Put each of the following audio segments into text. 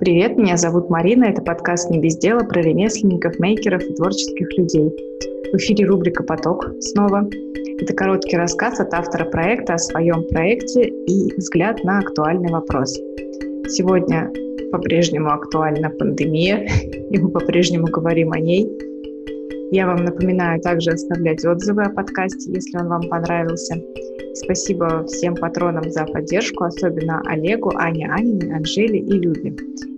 Привет, меня зовут Марина, это подкаст «Не без дела» про ремесленников, мейкеров и творческих людей. В эфире рубрика «Поток» снова. Это короткий рассказ от автора проекта о своем проекте и взгляд на актуальный вопрос. Сегодня по-прежнему актуальна пандемия, и мы по-прежнему говорим о ней. Я вам напоминаю также оставлять отзывы о подкасте, если он вам понравился. Спасибо всем патронам за поддержку, особенно Олегу, Ане Аниной, Анжеле и Любе.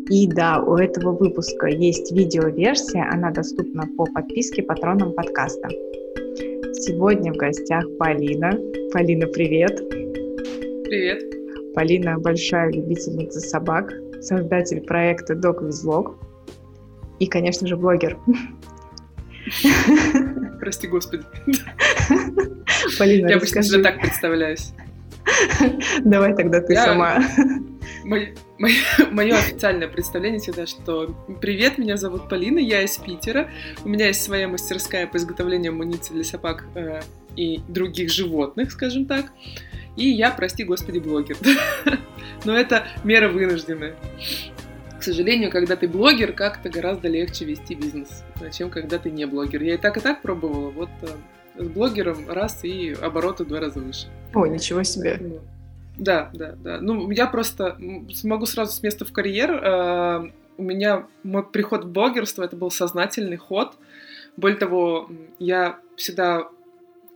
И да, у этого выпуска есть видеоверсия, она доступна по подписке патронам подкаста. Сегодня в гостях Полина. Полина, привет! Привет! Полина большая любительница собак, создатель проекта Dog with и, конечно же, блогер. Прости, Господи. Полина, Я обычно себе так представляюсь. Давай тогда ты сама. Мое официальное представление всегда, что «Привет, меня зовут Полина, я из Питера, у меня есть своя мастерская по изготовлению амуниции для собак э, и других животных, скажем так, и я, прости господи, блогер». Но это мера вынужденная. К сожалению, когда ты блогер, как-то гораздо легче вести бизнес, чем когда ты не блогер. Я и так, и так пробовала. Вот э, с блогером раз и обороты в два раза выше. О, ничего себе. Ну, да, да, да. Ну, я просто могу сразу с места в карьер. Э, у меня мой приход в блогерство это был сознательный ход. Более того, я всегда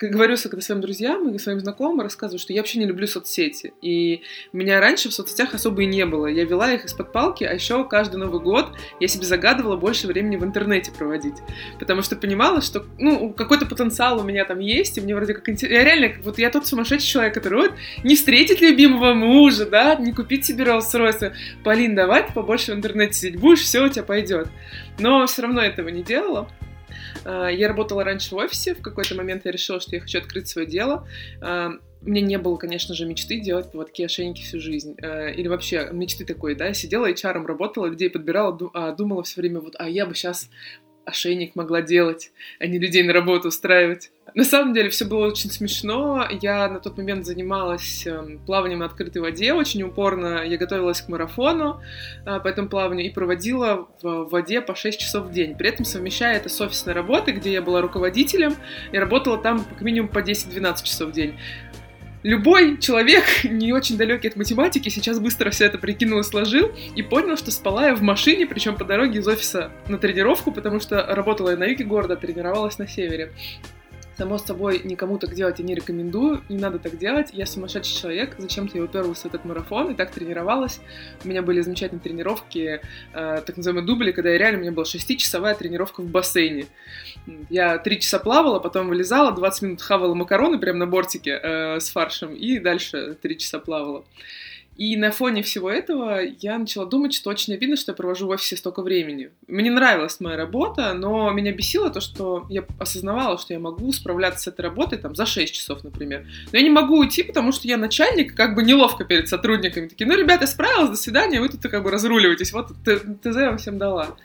говорю когда своим друзьям и своим знакомым рассказываю, что я вообще не люблю соцсети. И меня раньше в соцсетях особо и не было. Я вела их из-под палки, а еще каждый Новый год я себе загадывала больше времени в интернете проводить. Потому что понимала, что ну, какой-то потенциал у меня там есть, и мне вроде как интересно. Я реально, вот я тот сумасшедший человек, который вот не встретит любимого мужа, да, не купить себе Rolls-Royce. Полин, давай побольше в интернете сидеть будешь, все у тебя пойдет. Но все равно этого не делала. А, я работала раньше в офисе, в какой-то момент я решила, что я хочу открыть свое дело. А, у меня не было, конечно же, мечты делать поводки ошейники всю жизнь. А, или вообще мечты такой, да, сидела HR, работала, людей подбирала, думала все время, вот, а я бы сейчас ошейник могла делать, а не людей на работу устраивать. На самом деле все было очень смешно. Я на тот момент занималась эм, плаванием на открытой воде очень упорно. Я готовилась к марафону а, по этому плаванию и проводила в воде по 6 часов в день. При этом совмещая это с офисной работой, где я была руководителем и работала там как минимум по 10-12 часов в день любой человек, не очень далекий от математики, сейчас быстро все это прикинул и сложил, и понял, что спала я в машине, причем по дороге из офиса на тренировку, потому что работала я на юге города, тренировалась на севере. Само собой, никому так делать я не рекомендую, не надо так делать. Я сумасшедший человек, зачем-то я уперлась в этот марафон и так тренировалась. У меня были замечательные тренировки, э, так называемые дубли, когда я реально, у меня была шестичасовая тренировка в бассейне. Я три часа плавала, потом вылезала, 20 минут хавала макароны прямо на бортике э, с фаршем и дальше три часа плавала. И на фоне всего этого я начала думать, что очень обидно, что я провожу в офисе столько времени. Мне нравилась моя работа, но меня бесило то, что я осознавала, что я могу справляться с этой работой там за 6 часов, например. Но я не могу уйти, потому что я начальник, как бы неловко перед сотрудниками. Такие, ну, ребята, справилась, до свидания, вы тут как бы разруливаетесь, вот ТЗ вам всем дала.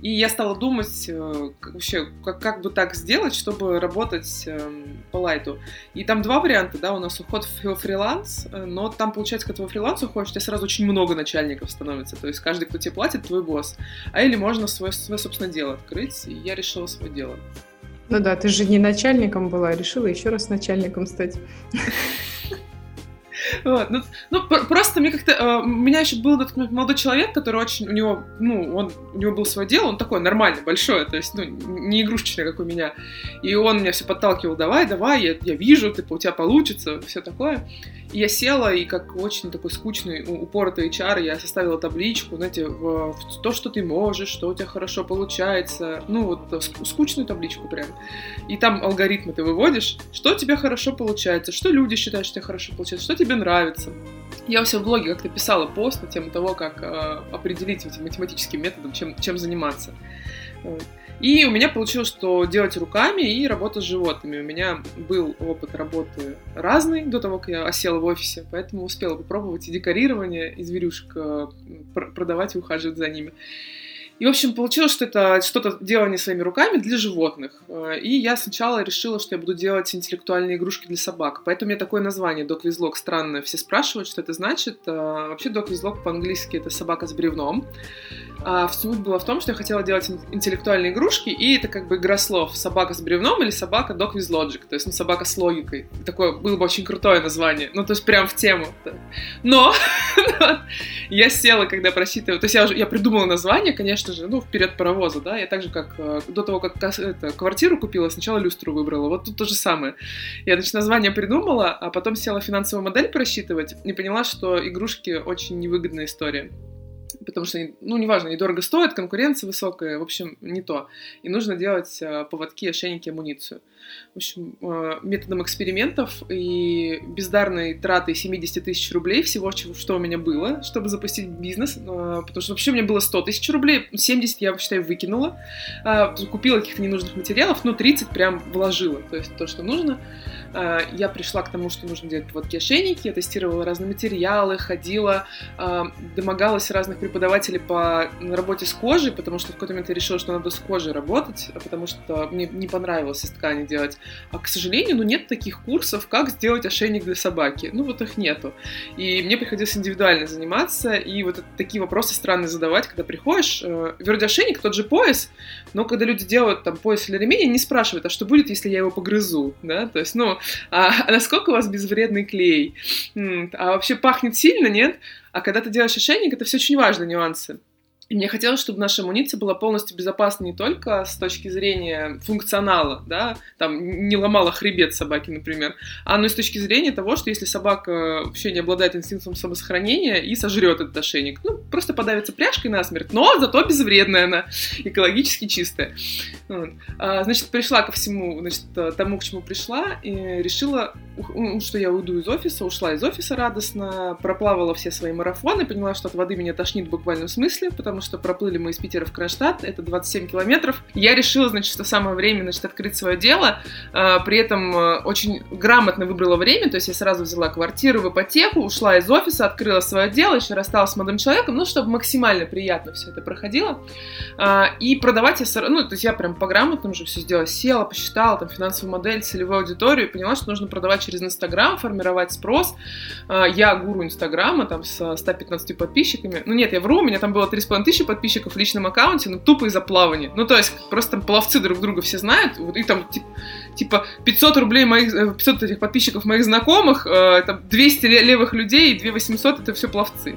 И я стала думать э, вообще, как, как бы так сделать, чтобы работать эм, по лайту. И там два варианта, да, у нас уход в фриланс, э, но там, получается, когда ты во фриланс уходишь, у тебя сразу очень много начальников становится, то есть каждый, кто тебе платит, твой босс. А или можно свое, свое собственное дело открыть, и я решила свое дело. Ну да, ты же не начальником была, решила еще раз начальником стать. Вот, ну, ну, просто мне как-то... Э, у меня еще был этот молодой человек, который очень... У него, ну, он, у него было свое дело, он такой нормальный, большой, то есть, ну, не игрушечный, как у меня. И он меня все подталкивал, давай, давай, я, я вижу, типа, у тебя получится, все такое. И я села, и как очень такой скучный, упоротый HR, я составила табличку, знаете, в, в то, что ты можешь, что у тебя хорошо получается, ну, вот скучную табличку прям. И там алгоритмы ты выводишь, что у тебя хорошо получается, что люди считают, что тебе хорошо получается, что тебе нравится. Я у себя в блоге как-то писала пост на тему того, как э, определить этим математическим методом, чем, чем заниматься. И у меня получилось, что делать руками и работа с животными. У меня был опыт работы разный до того, как я осела в офисе, поэтому успела попробовать и декорирование, и зверюшек э, продавать и ухаживать за ними. И, в общем, получилось, что это что-то делание своими руками для животных. Э, и я сначала решила, что я буду делать интеллектуальные игрушки для собак. Поэтому у меня такое название Dog Визлог странное. Все спрашивают, что это значит. Э, вообще Dog Визлог по-английски это собака с бревном. А суть была в том, что я хотела делать интеллектуальные игрушки, и это как бы игра слов. Собака с бревном или собака Dog with Logic. То есть, ну, собака с логикой. Такое было бы очень крутое название. Ну, то есть, прям в тему. Но я села, когда просчитывала... То есть, я уже я придумала название, конечно же, ну, вперед паровоза, да. Я так же, как э, до того, как это, квартиру купила, сначала люстру выбрала. Вот тут то же самое. Я, значит, название придумала, а потом села финансовую модель просчитывать и поняла, что игрушки очень невыгодная история потому что, ну, неважно, недорого стоит, конкуренция высокая, в общем, не то. И нужно делать э, поводки, ошейники, амуницию. В общем, э, методом экспериментов и бездарной тратой 70 тысяч рублей всего, что у меня было, чтобы запустить бизнес, э, потому что вообще у меня было 100 тысяч рублей, 70 я, считаю, выкинула, купила каких-то ненужных материалов, но 30 прям вложила, то есть то, что нужно. Э, я пришла к тому, что нужно делать поводки ошейники, я тестировала разные материалы, ходила, э, домогалась разных преподавателей по работе с кожей, потому что в какой-то момент я решила, что надо с кожей работать, потому что мне не понравилось из ткани делать. А, к сожалению, ну нет таких курсов, как сделать ошейник для собаки. Ну вот их нету. И мне приходилось индивидуально заниматься, и вот такие вопросы странные задавать, когда приходишь. Э, вроде ошейник, тот же пояс, но когда люди делают там пояс или ремень, они спрашивают, а что будет, если я его погрызу, да, то есть, ну, а, а насколько у вас безвредный клей? А вообще пахнет сильно, нет? А когда ты делаешь ошейник, это все очень важные нюансы. И мне хотелось, чтобы наша амуниция была полностью безопасна не только с точки зрения функционала, да, там не ломала хребет собаки, например, а но и с точки зрения того, что если собака вообще не обладает инстинктом самосохранения и сожрет этот ошейник, ну, просто подавится пряжкой насмерть, но зато безвредная она, экологически чистая. А, значит, пришла ко всему, значит, тому, к чему пришла, и решила, что я уйду из офиса, ушла из офиса радостно, проплавала все свои марафоны, поняла, что от воды меня тошнит в буквальном смысле, потому потому что проплыли мы из Питера в Кронштадт, это 27 километров. Я решила, значит, что самое время, значит, открыть свое дело, а, при этом а, очень грамотно выбрала время, то есть я сразу взяла квартиру в ипотеку, ушла из офиса, открыла свое дело, еще рассталась с молодым человеком, ну, чтобы максимально приятно все это проходило. А, и продавать я, ну, то есть я прям по грамотному же все сделала, села, посчитала там финансовую модель, целевую аудиторию, поняла, что нужно продавать через Инстаграм, формировать спрос. Я гуру Инстаграма, там, с 115 подписчиками. Ну, нет, я вру, у меня там было 3,5 тысячи подписчиков в личном аккаунте, ну, тупо из-за плавания. Ну, то есть, просто там пловцы друг друга все знают, вот, и там, типа, типа 500 рублей моих, 500 э, этих подписчиков моих знакомых, э, там 200 левых людей и 2 800 это все пловцы.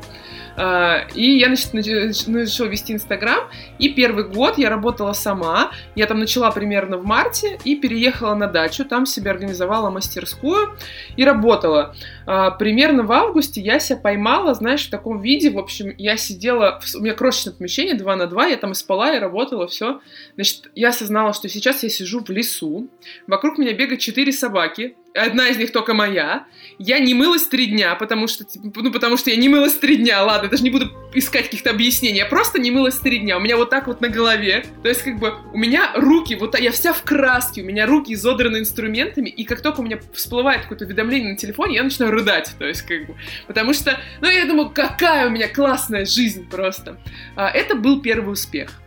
А, и я значит, начала вести Инстаграм, и первый год я работала сама. Я там начала примерно в марте и переехала на дачу, там себе организовала мастерскую и работала. А, примерно в августе я себя поймала, знаешь, в таком виде, в общем, я сидела, у меня крошечное помещение 2 на 2, я там и спала, и работала, все. Значит, я осознала, что сейчас я сижу в лесу, вокруг меня бегают четыре собаки, Одна из них только моя. Я не мылась три дня, потому что, типа, ну, потому что я не мылась три дня. Ладно, даже не буду искать каких-то объяснений. Я просто не мылась три дня. У меня вот так вот на голове. То есть, как бы, у меня руки, вот я вся в краске, у меня руки изодраны инструментами, и как только у меня всплывает какое-то уведомление на телефоне, я начинаю рыдать. То есть, как бы, потому что, ну, я думаю, какая у меня классная жизнь просто. А, это был первый успех.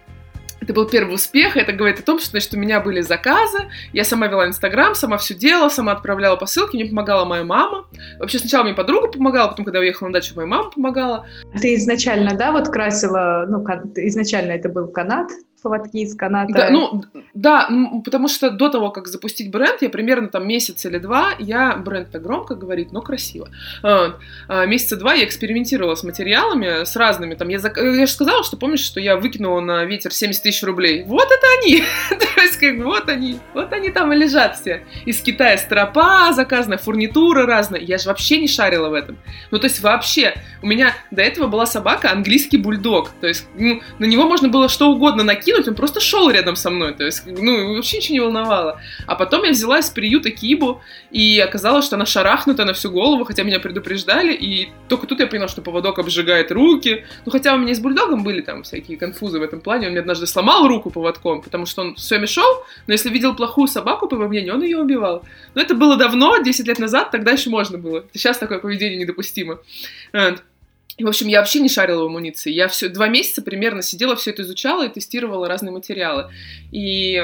Это был первый успех, это говорит о том, что, значит, у меня были заказы, я сама вела Инстаграм, сама все делала, сама отправляла посылки, мне помогала моя мама. Вообще сначала мне подруга помогала, потом, когда я уехала на дачу, моя мама помогала. Ты изначально, да, вот красила, ну, изначально это был канат, поводки из каната. Да, ну, да, потому что до того, как запустить бренд, я примерно там месяц или два, я, бренд так громко говорит, но красиво. А, а, месяца два я экспериментировала с материалами, с разными, там, я, я же сказала, что помнишь, что я выкинула на ветер 70 тысяч рублей? Вот это они! То есть, как бы, вот они, вот они там и лежат все. Из Китая стропа заказана, фурнитура разная. Я же вообще не шарила в этом. Ну, то есть, вообще, у меня до этого была собака английский бульдог. То есть, ну, на него можно было что угодно накинуть, кинуть, он просто шел рядом со мной, то есть, ну, вообще ничего не волновало. А потом я взяла из приюта Кибу, и оказалось, что она шарахнута на всю голову, хотя меня предупреждали, и только тут я поняла, что поводок обжигает руки. Ну, хотя у меня с бульдогом были там всякие конфузы в этом плане, он мне однажды сломал руку поводком, потому что он все мешал, но если видел плохую собаку, по его мнению, он ее убивал. Но это было давно, 10 лет назад, тогда еще можно было. Сейчас такое поведение недопустимо. В общем, я вообще не шарила в амуниции. Я все два месяца примерно сидела, все это изучала и тестировала разные материалы. И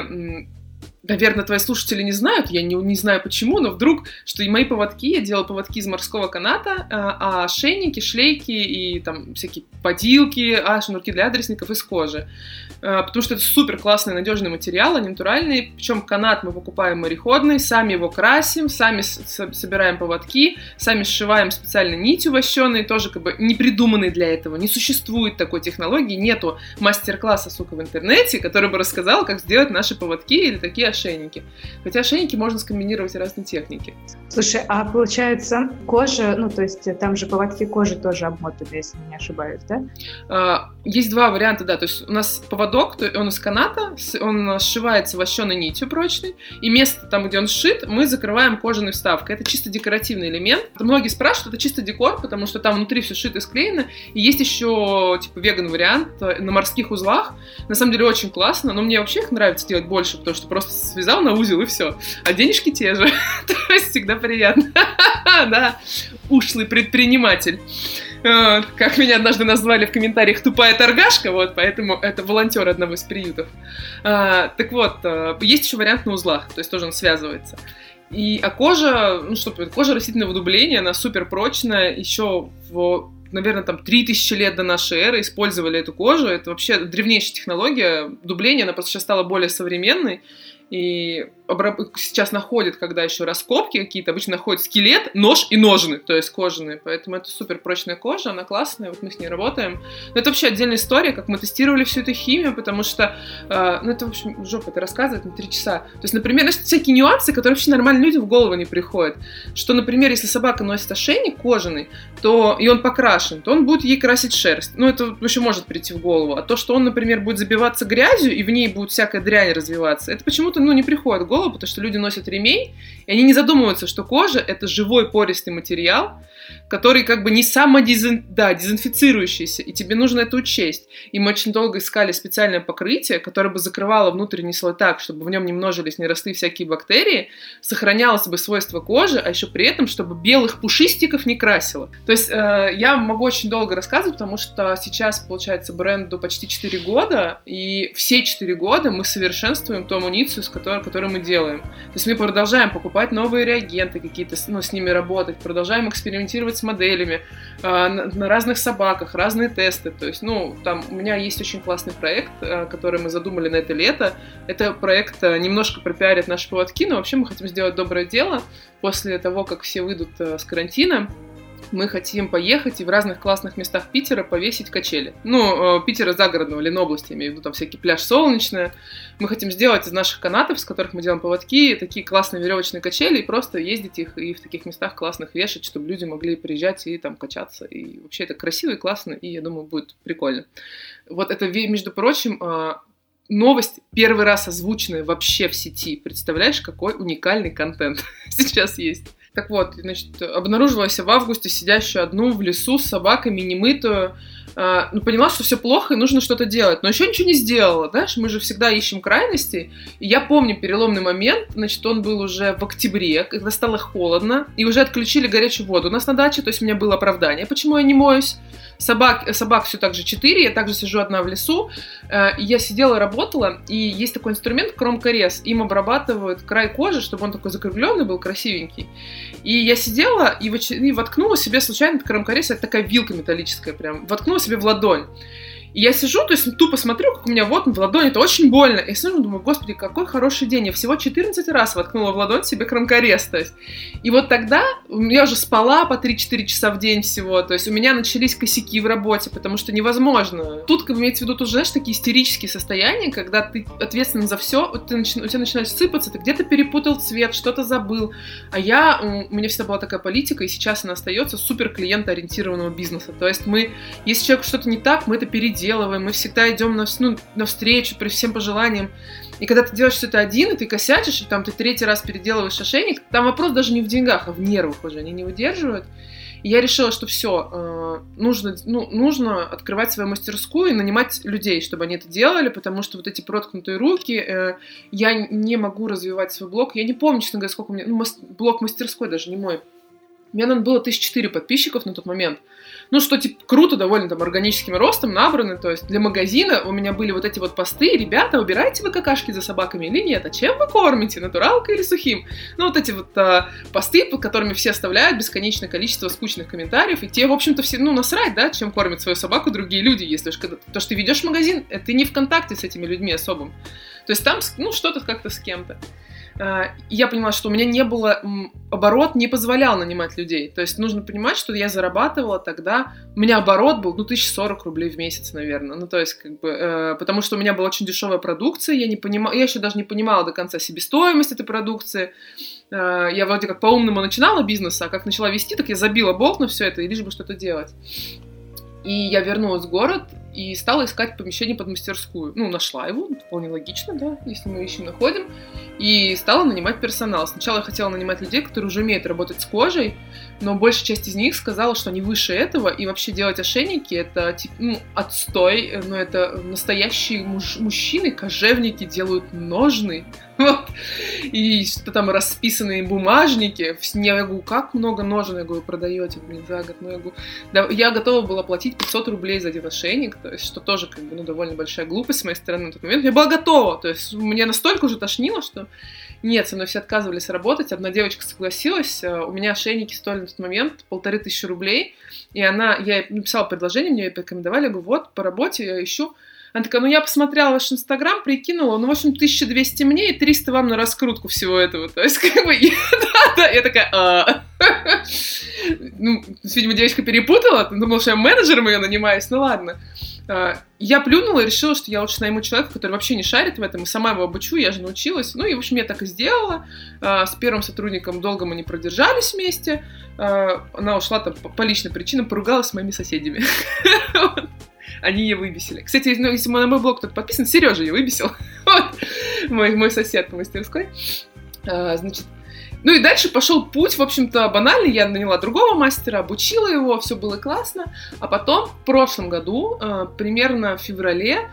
наверное, твои слушатели не знают, я не, не знаю почему, но вдруг, что и мои поводки, я делала поводки из морского каната, а, а ошейники, шлейки и там всякие подилки, а шнурки для адресников из кожи. А, потому что это супер классный, надежный материал, они натуральные. Причем канат мы покупаем мореходный, сами его красим, сами собираем поводки, сами сшиваем специально нитью вощеной, тоже как бы не придуманный для этого. Не существует такой технологии, нету мастер-класса, сука, в интернете, который бы рассказал, как сделать наши поводки или такие ошейники. Хотя ошейники можно скомбинировать разные техники. Слушай, а получается кожа, ну то есть там же поводки кожи тоже обмотаны, если не ошибаюсь, да? А, есть два варианта, да, то есть у нас поводок поводок, он из каната, он сшивается вощеной нитью прочной, и место там, где он сшит, мы закрываем кожаной вставкой. Это чисто декоративный элемент. Многие спрашивают, это чисто декор, потому что там внутри все сшито и склеено. И есть еще, типа, веган-вариант э, на морских узлах. На самом деле очень классно, но мне вообще их нравится делать больше, потому что просто связал на узел и все. А денежки те же. То есть всегда приятно. Да, ушлый предприниматель. Как меня однажды назвали в комментариях тупая торгашка, вот, поэтому это волонтер одного из приютов. А, так вот, э, есть еще вариант на узлах, то есть тоже он связывается. И, а кожа, ну что, кожа растительного дубления, она супер прочная, еще в наверное, там 3000 лет до нашей эры использовали эту кожу. Это вообще древнейшая технология дубления, она просто сейчас стала более современной. И сейчас находят, когда еще раскопки какие-то, обычно находят скелет, нож и ножны, то есть кожаные. Поэтому это супер прочная кожа, она классная, вот мы с ней работаем. Но это вообще отдельная история, как мы тестировали всю эту химию, потому что, э, ну это, в общем, жопа, это рассказывать на три часа. То есть, например, знаешь, всякие нюансы, которые вообще нормальным людям в голову не приходят. Что, например, если собака носит ошейник кожаный, то и он покрашен, то он будет ей красить шерсть. Ну, это вообще может прийти в голову. А то, что он, например, будет забиваться грязью, и в ней будет всякая дрянь развиваться, это почему-то ну, не приходит в голову, потому что люди носят ремень, и они не задумываются, что кожа — это живой пористый материал, который как бы не самодезин... да, дезинфицирующийся, и тебе нужно это учесть. И мы очень долго искали специальное покрытие, которое бы закрывало внутренний слой так, чтобы в нем не множились, не росли всякие бактерии, сохранялось бы свойство кожи, а еще при этом, чтобы белых пушистиков не красило. То есть э, я могу очень долго рассказывать, потому что сейчас, получается, бренду почти 4 года, и все 4 года мы совершенствуем ту амуницию, с которой, которую мы делаем. То есть мы продолжаем покупать новые реагенты какие-то, ну, с ними работать, продолжаем экспериментировать с моделями э, на, на разных собаках, разные тесты. То есть, ну, там у меня есть очень классный проект, э, который мы задумали на это лето. Это проект э, немножко пропиарит наши поводки, но вообще мы хотим сделать доброе дело после того, как все выйдут с карантина мы хотим поехать и в разных классных местах Питера повесить качели. Ну, э, Питера загородного, Ленобласти, я имею в виду, там всякий пляж Солнечная. Мы хотим сделать из наших канатов, с которых мы делаем поводки, такие классные веревочные качели и просто ездить их и в таких местах классных вешать, чтобы люди могли приезжать и там качаться. И вообще это красиво и классно, и я думаю, будет прикольно. Вот это, между прочим, э, новость первый раз озвученная вообще в сети. Представляешь, какой уникальный контент сейчас есть. Так вот, значит, обнаружилась в августе сидящую одну в лесу с собаками, немытую. А, ну, поняла, что все плохо и нужно что-то делать. Но еще ничего не сделала, знаешь, мы же всегда ищем крайности. И я помню переломный момент, значит, он был уже в октябре, когда стало холодно, и уже отключили горячую воду у нас на даче, то есть у меня было оправдание, почему я не моюсь. Собак, собак все так же четыре, я также сижу одна в лесу. Э, я сидела, работала, и есть такой инструмент кромкорез. Им обрабатывают край кожи, чтобы он такой закругленный был, красивенький. И я сидела и, и воткнула себе случайно кромкорез, это такая вилка металлическая прям, воткнула себе в ладонь. И я сижу, то есть тупо смотрю, как у меня вот в ладони, это очень больно. И я сижу, думаю, господи, какой хороший день. Я всего 14 раз воткнула в ладонь себе кромкорез. То есть. И вот тогда я уже спала по 3-4 часа в день всего. То есть у меня начались косяки в работе, потому что невозможно. Тут, как бы, имеется в виду, тут, знаешь, такие истерические состояния, когда ты ответственен за все, ты начи... у тебя начинает сыпаться, ты где-то перепутал цвет, что-то забыл. А я, у меня всегда была такая политика, и сейчас она остается супер клиентоориентированного бизнеса. То есть мы, если человеку что-то не так, мы это переделаем переделываем, мы всегда идем на, ну, навстречу при всем пожеланиям. И когда ты делаешь что-то один, и ты косячишь, и там ты третий раз переделываешь ошейник, там вопрос даже не в деньгах, а в нервах уже, они не выдерживают. И я решила, что все, э, нужно, ну, нужно открывать свою мастерскую и нанимать людей, чтобы они это делали, потому что вот эти проткнутые руки, э, я не могу развивать свой блог. Я не помню, честно говоря, сколько у меня, ну, блог мастерской даже не мой, У меня, наверное, было 1004 подписчиков на тот момент. Ну, что, типа, круто, довольно там органическим ростом набраны. То есть для магазина у меня были вот эти вот посты. Ребята, убираете вы какашки за собаками или нет? А чем вы кормите? Натуралкой или сухим? Ну, вот эти вот а, посты, под которыми все оставляют бесконечное количество скучных комментариев. И те, в общем-то, все, ну, насрать, да, чем кормят свою собаку другие люди. Если уж когда... То, что ты ведешь магазин, ты не в контакте с этими людьми особым. То есть там, ну, что-то как-то с кем-то. А, я поняла, что у меня не было, оборот не позволял нанимать людей. То есть нужно понимать, что я зарабатывала тогда, у меня оборот был, ну, 1040 рублей в месяц, наверное. Ну, то есть, как бы, э, потому что у меня была очень дешевая продукция, я не понимала, я еще даже не понимала до конца себестоимость этой продукции. Э, я вроде как по-умному начинала бизнес, а как начала вести, так я забила болт на все это, и лишь бы что-то делать. И я вернулась в город и стала искать помещение под мастерскую. Ну, нашла его, вполне логично, да, если мы ищем, находим. И стала нанимать персонал. Сначала я хотела нанимать людей, которые уже умеют работать с кожей, но большая часть из них сказала, что они выше этого, и вообще делать ошейники — это, ну, отстой, но это настоящие муж мужчины, кожевники делают ножны, вот. И что там расписанные бумажники. Я говорю, как много ножен, я говорю, продаете, блин, за год. Ну, я говорю, да, я готова была платить 500 рублей за один ошейник, то есть, что тоже, как бы, ну, довольно большая глупость с моей стороны на тот момент. Я была готова, то есть, мне настолько уже тошнило, что нет, со мной все отказывались работать. Одна девочка согласилась. Э, у меня ошейники стоили на тот момент полторы тысячи рублей. И она, я написала предложение, мне ее порекомендовали. Я говорю, вот, по работе я ищу она такая, ну я посмотрела ваш инстаграм, прикинула, ну в общем 1200 мне и 300 вам на раскрутку всего этого. То есть как бы, да, да, я такая, а. ну, видимо, девочка перепутала, думала, что я менеджером ее нанимаюсь, ну ладно. А, я плюнула и решила, что я лучше найму человека, который вообще не шарит в этом, и сама его обучу, я же научилась. Ну и, в общем, я так и сделала. А, с первым сотрудником долго мы не продержались вместе. А, она ушла там по личным причинам, поругалась с моими соседями. они ее выбесили. Кстати, ну, если на мой блог кто-то подписан, Сережа ее выбесил. мой, мой сосед по мастерской. Значит, ну и дальше пошел путь, в общем-то, банальный. Я наняла другого мастера, обучила его, все было классно. А потом, в прошлом году, а, примерно в феврале,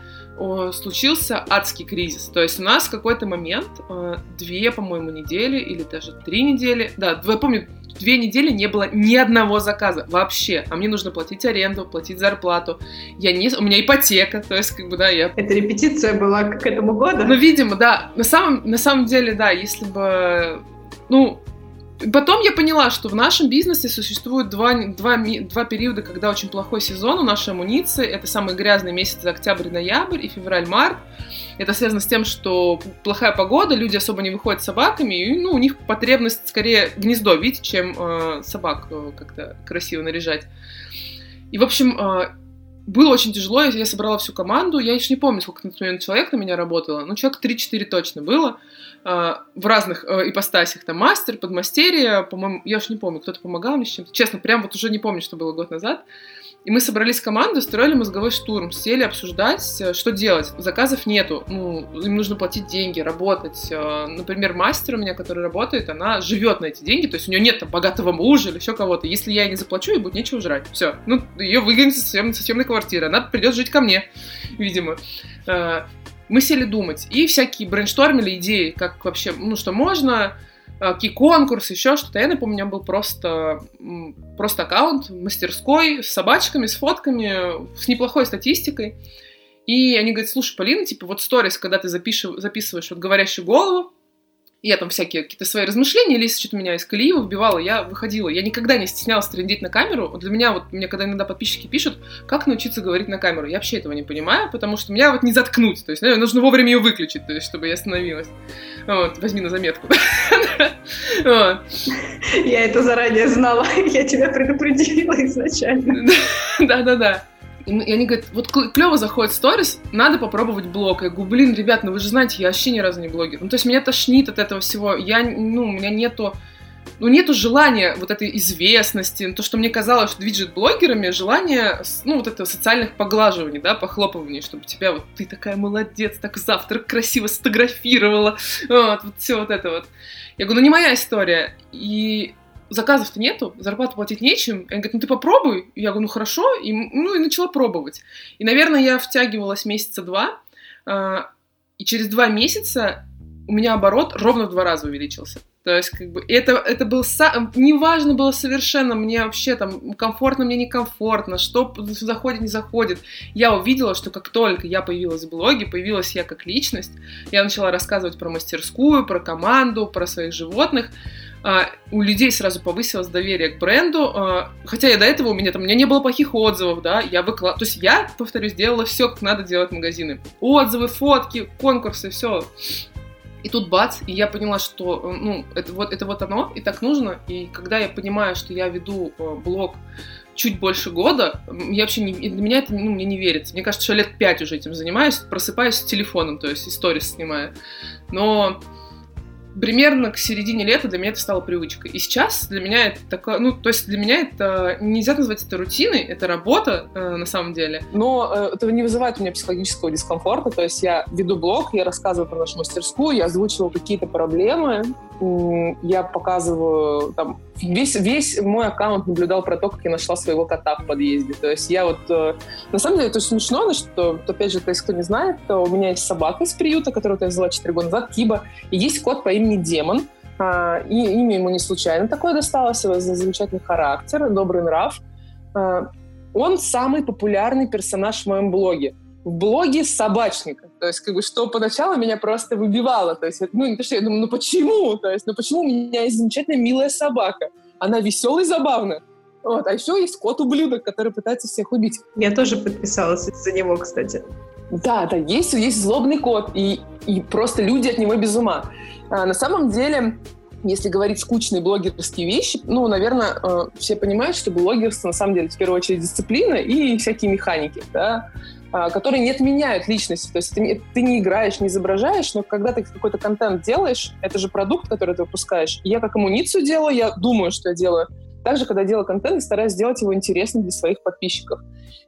случился адский кризис. То есть у нас в какой-то момент, а, две, по-моему, недели или даже три недели, да, я помню, две недели не было ни одного заказа вообще. А мне нужно платить аренду, платить зарплату. Я не... У меня ипотека, то есть, как бы, да, я... Это репетиция была к этому году? Ну, видимо, да. На самом, на самом деле, да, если бы... Ну, Потом я поняла, что в нашем бизнесе существует два, два, два периода, когда очень плохой сезон у нашей амуниции. Это самые грязные месяцы октябрь-ноябрь и февраль-март. Это связано с тем, что плохая погода, люди особо не выходят с собаками, и ну, у них потребность скорее гнездо видеть, чем э, собак э, как-то красиво наряжать. И, в общем, э, было очень тяжело, я собрала всю команду, я еще не помню, сколько на тот момент человек на меня работало, но человек 3-4 точно было, э, в разных э, ипостасях, там, мастер, подмастерье, по-моему, я уж не помню, кто-то помогал мне с чем-то, честно, прям вот уже не помню, что было год назад, и мы собрались командой, устроили мозговой штурм, сели обсуждать, э, что делать. Заказов нету, ну, им нужно платить деньги, работать. Э, например, мастер у меня, который работает, она живет на эти деньги, то есть у нее нет там богатого мужа или еще кого-то. Если я ей не заплачу, ей будет нечего жрать. Все. Ну, ее выгонят со съемной квартиры, она придет жить ко мне, видимо э, мы сели думать и всякие брейнштормили идеи, как вообще, ну, что можно, Э, какие конкурсы, еще что-то. Я напомню, у меня был просто, просто аккаунт мастерской с собачками, с фотками, с неплохой статистикой. И они говорят, слушай, Полина, типа вот сторис, когда ты запишешь, записываешь вот говорящую голову, я там всякие какие-то свои размышления, или если что-то меня из колеи выбивало, я выходила. Я никогда не стеснялась трендить на камеру. Вот для меня, вот мне когда иногда подписчики пишут, как научиться говорить на камеру, я вообще этого не понимаю, потому что меня вот не заткнуть. То есть, наверное, нужно вовремя ее выключить, то есть, чтобы я остановилась. Вот, возьми на заметку. Я это заранее знала, я тебя предупредила изначально. Да-да-да. И они говорят, вот клево заходит сторис, надо попробовать блог. Я говорю, блин, ребят, ну вы же знаете, я вообще ни разу не блогер. Ну, то есть меня тошнит от этого всего. Я, ну, у меня нету ну, нету желания вот этой известности, то, что мне казалось, что движет блогерами, желание, ну, вот этого социальных поглаживаний, да, похлопываний, чтобы тебя вот, ты такая молодец, так завтрак красиво сфотографировала, вот, вот все вот это вот. Я говорю, ну, не моя история. И заказов-то нету, зарплату платить нечем. И он говорит, ну ты попробуй. И я говорю, ну хорошо. И, ну и начала пробовать. И, наверное, я втягивалась месяца два. Э, и через два месяца у меня оборот ровно в два раза увеличился. То есть, как бы, это, это был... Неважно было совершенно, мне вообще там комфортно, мне некомфортно, что заходит, не заходит. Я увидела, что как только я появилась в блоге, появилась я как личность, я начала рассказывать про мастерскую, про команду, про своих животных, а, у людей сразу повысилось доверие к бренду, а, хотя я до этого у меня там у меня не было плохих отзывов, да, я выклад... то есть я, повторюсь, сделала все, как надо делать магазины, отзывы, фотки, конкурсы, все. И тут бац, и я поняла, что ну это вот это вот оно, и так нужно. И когда я понимаю, что я веду э, блог чуть больше года, я вообще не, для меня это ну, мне не верится. Мне кажется, что лет пять уже этим занимаюсь, просыпаюсь с телефоном, то есть истории снимаю. Но примерно к середине лета для меня это стало привычкой. И сейчас для меня это такое, ну, то есть для меня это нельзя назвать это рутиной, это работа э, на самом деле. Но э, это не вызывает у меня психологического дискомфорта, то есть я веду блог, я рассказываю про нашу мастерскую, я озвучиваю какие-то проблемы, я показываю там весь, весь мой аккаунт наблюдал про то, как я нашла своего кота в подъезде. То есть я вот... Э, на самом деле это смешно, но что, опять же, то есть кто не знает, то у меня есть собака из приюта, которую я взяла 4 года назад, Киба, и есть кот по имени Демон. А, и имя ему не случайно такое досталось, за замечательный характер, добрый нрав. А, он самый популярный персонаж в моем блоге в блоге собачника. То есть, как бы, что поначалу меня просто выбивало. То есть, ну, не то, что я думаю, ну почему? То есть, ну почему у меня есть замечательная милая собака? Она веселая и забавная. Вот. А еще есть кот-ублюдок, который пытается всех убить. Я тоже подписалась за него, кстати. Да, да, есть, есть злобный кот, и, и просто люди от него без ума. А, на самом деле, если говорить скучные блогерские вещи, ну, наверное, э, все понимают, что блогерство на самом деле в первую очередь дисциплина и всякие механики, да. А, которые не отменяют личности. То есть ты, ты не играешь, не изображаешь, но когда ты какой-то контент делаешь, это же продукт, который ты выпускаешь. Я как амуницию делаю, я думаю, что я делаю. Также, когда делаю контент, стараюсь сделать его интересным для своих подписчиков.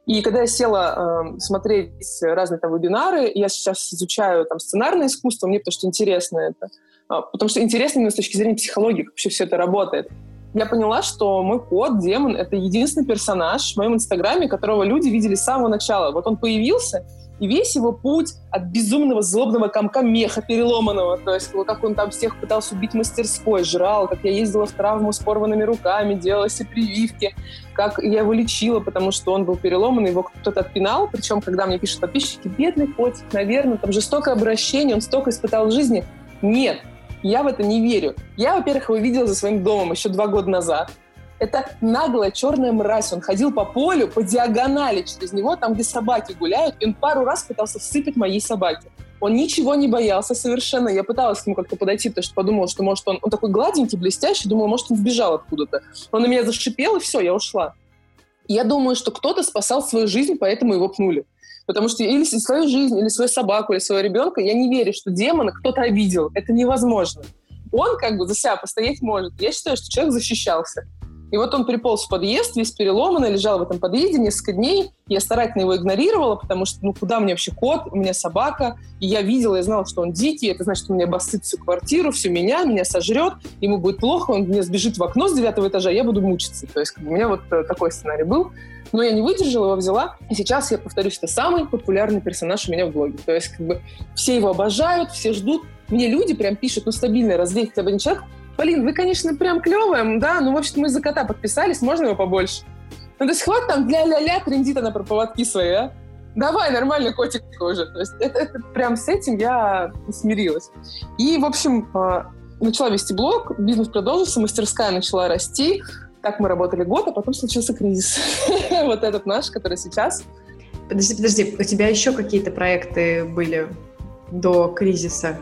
И когда я села э, смотреть разные там вебинары, я сейчас изучаю там сценарное искусство, мне потому что интересно это. Э, потому что интересно именно с точки зрения психологии, как вообще все это работает я поняла, что мой кот, демон, это единственный персонаж в моем инстаграме, которого люди видели с самого начала. Вот он появился, и весь его путь от безумного злобного комка меха переломанного, то есть как он там всех пытался убить мастерской, жрал, как я ездила в травму с порванными руками, делала себе прививки, как я его лечила, потому что он был переломанный, его кто-то отпинал, причем, когда мне пишут подписчики, бедный котик, наверное, там жестокое обращение, он столько испытал в жизни. Нет, я в это не верю. Я, во-первых, его видела за своим домом еще два года назад. Это наглая черная мразь. Он ходил по полю, по диагонали через него, там, где собаки гуляют, и он пару раз пытался всыпать моей собаке. Он ничего не боялся совершенно. Я пыталась к нему как-то подойти, потому что подумала, что, может, он, он такой гладенький, блестящий, думала, может, он сбежал откуда-то. Он на меня зашипел, и все, я ушла. Я думаю, что кто-то спасал свою жизнь, поэтому его пнули. Потому что или свою жизнь, или свою собаку, или своего ребенка, я не верю, что демона кто-то обидел. Это невозможно. Он как бы за себя постоять может. Я считаю, что человек защищался. И вот он приполз в подъезд, весь переломанный, лежал в этом подъезде несколько дней. Я старательно его игнорировала, потому что, ну, куда мне вообще кот? У меня собака. И я видела, я знала, что он дикий. Это значит, он меня обоссыт всю квартиру, всю меня, меня сожрет. Ему будет плохо, он мне сбежит в окно с девятого этажа, я буду мучиться. То есть у меня вот э, такой сценарий был. Но я не выдержала, его взяла. И сейчас, я повторюсь, это самый популярный персонаж у меня в блоге. То есть как бы все его обожают, все ждут. Мне люди прям пишут, ну, стабильно, раз хотя бы один человек, Полин, вы, конечно, прям клевая, да, ну, в общем, мы за кота подписались, можно его побольше? Ну, то есть хватит там для ля-ля трендит она про поводки свои, а? Давай, нормально, котик уже. То есть это, это прям с этим я смирилась. И, в общем, а, начала вести блог, бизнес продолжился, мастерская начала расти. Так мы работали год, а потом случился кризис. вот этот наш, который сейчас. Подожди, подожди, у тебя еще какие-то проекты были до кризиса?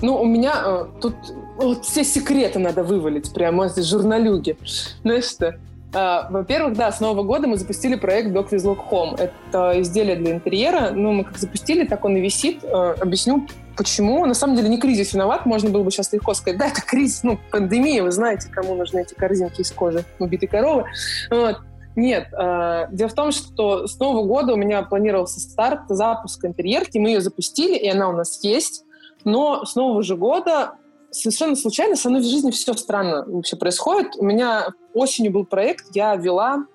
Ну, у меня э, тут вот все секреты надо вывалить, прямо здесь журналюги. Знаешь что? Uh, во-первых, да, с Нового года мы запустили проект Dog with Lock Home. Это изделие для интерьера. Ну, мы как запустили, так он и висит. Uh, объясню, почему. На самом деле не кризис виноват. Можно было бы сейчас легко сказать, да, это кризис, ну, пандемия, вы знаете, кому нужны эти корзинки из кожи убитой коровы. Вот. Нет, э, дело в том, что с Нового года у меня планировался старт, запуск интерьерки, мы ее запустили, и она у нас есть. Но с Нового же года совершенно случайно со мной в жизни все странно вообще происходит. У меня осенью был проект, я вела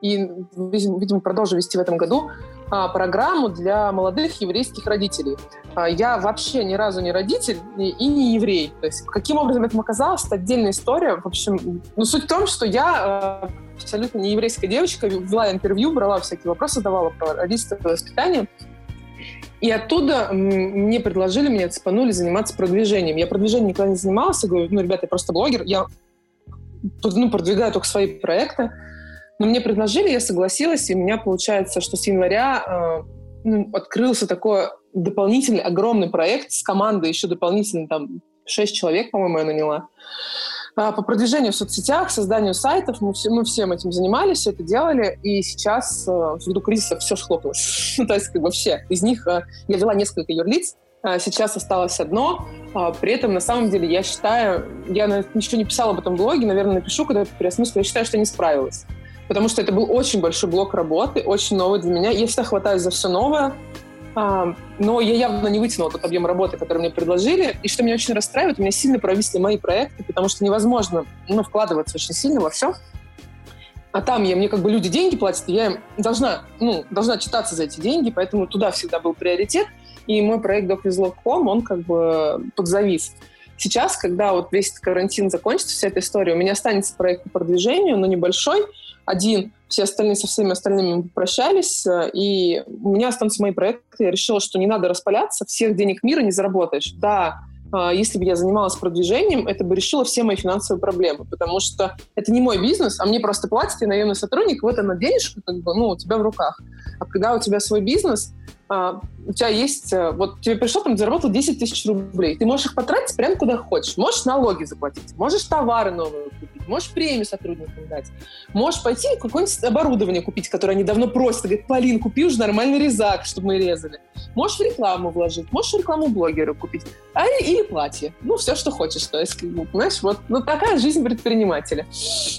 и, видимо, продолжу вести в этом году, а, программу для молодых еврейских родителей. А, я вообще ни разу не родитель и, не еврей. То есть каким образом это оказалось, это отдельная история. В общем, ну, суть в том, что я а, абсолютно не еврейская девочка, вела интервью, брала всякие вопросы, задавала про родительство и воспитание. И оттуда мне предложили, меня цепанули заниматься продвижением. Я продвижением никогда не занималась. Я говорю, ну, ребята, я просто блогер, я ну, продвигаю только свои проекты. Но мне предложили, я согласилась, и у меня получается, что с января э, ну, открылся такой дополнительный огромный проект с командой, еще дополнительно там шесть человек, по-моему, я наняла. А, по продвижению в соцсетях, созданию сайтов. Мы, все, мы всем этим занимались, это делали, и сейчас э, ввиду кризиса все схлопнулось. ну, то есть как бы все. Из них э, я вела несколько юрлиц, э, сейчас осталось одно. Э, при этом, на самом деле, я считаю, я ничего не писала об этом блоге, наверное, напишу, когда переосмыслю, я считаю, что не справилась потому что это был очень большой блок работы, очень новый для меня. Я всегда хватаюсь за все новое, а, но я явно не вытянула тот объем работы, который мне предложили. И что меня очень расстраивает, у меня сильно провисли мои проекты, потому что невозможно ну, вкладываться очень сильно во все. А там я, мне как бы люди деньги платят, и я им должна, ну, должна читаться за эти деньги, поэтому туда всегда был приоритет. И мой проект DocVizLog.com, он как бы подзавис. Сейчас, когда вот весь карантин закончится, вся эта история, у меня останется проект по продвижению, но небольшой, один, все остальные со всеми остальными попрощались, э, и у меня останутся мои проекты. Я решила, что не надо распаляться, всех денег мира не заработаешь. Да, э, если бы я занималась продвижением, это бы решило все мои финансовые проблемы, потому что это не мой бизнес, а мне просто платят, я наемный сотрудник, вот она денежка, как бы, ну, у тебя в руках. А когда у тебя свой бизнес, а, у тебя есть, э, вот тебе пришло, там, заработал 10 тысяч рублей, ты можешь их потратить прямо куда хочешь. Можешь налоги заплатить, можешь товары новые купить, можешь премию сотрудникам дать, можешь пойти какое-нибудь оборудование купить, которое они давно просят, говорят, Полин, купи уже нормальный резак, чтобы мы резали. Можешь в рекламу вложить, можешь рекламу блогера купить, а или, платье. Ну, все, что хочешь. То есть, ну, понимаешь, вот ну, такая жизнь предпринимателя.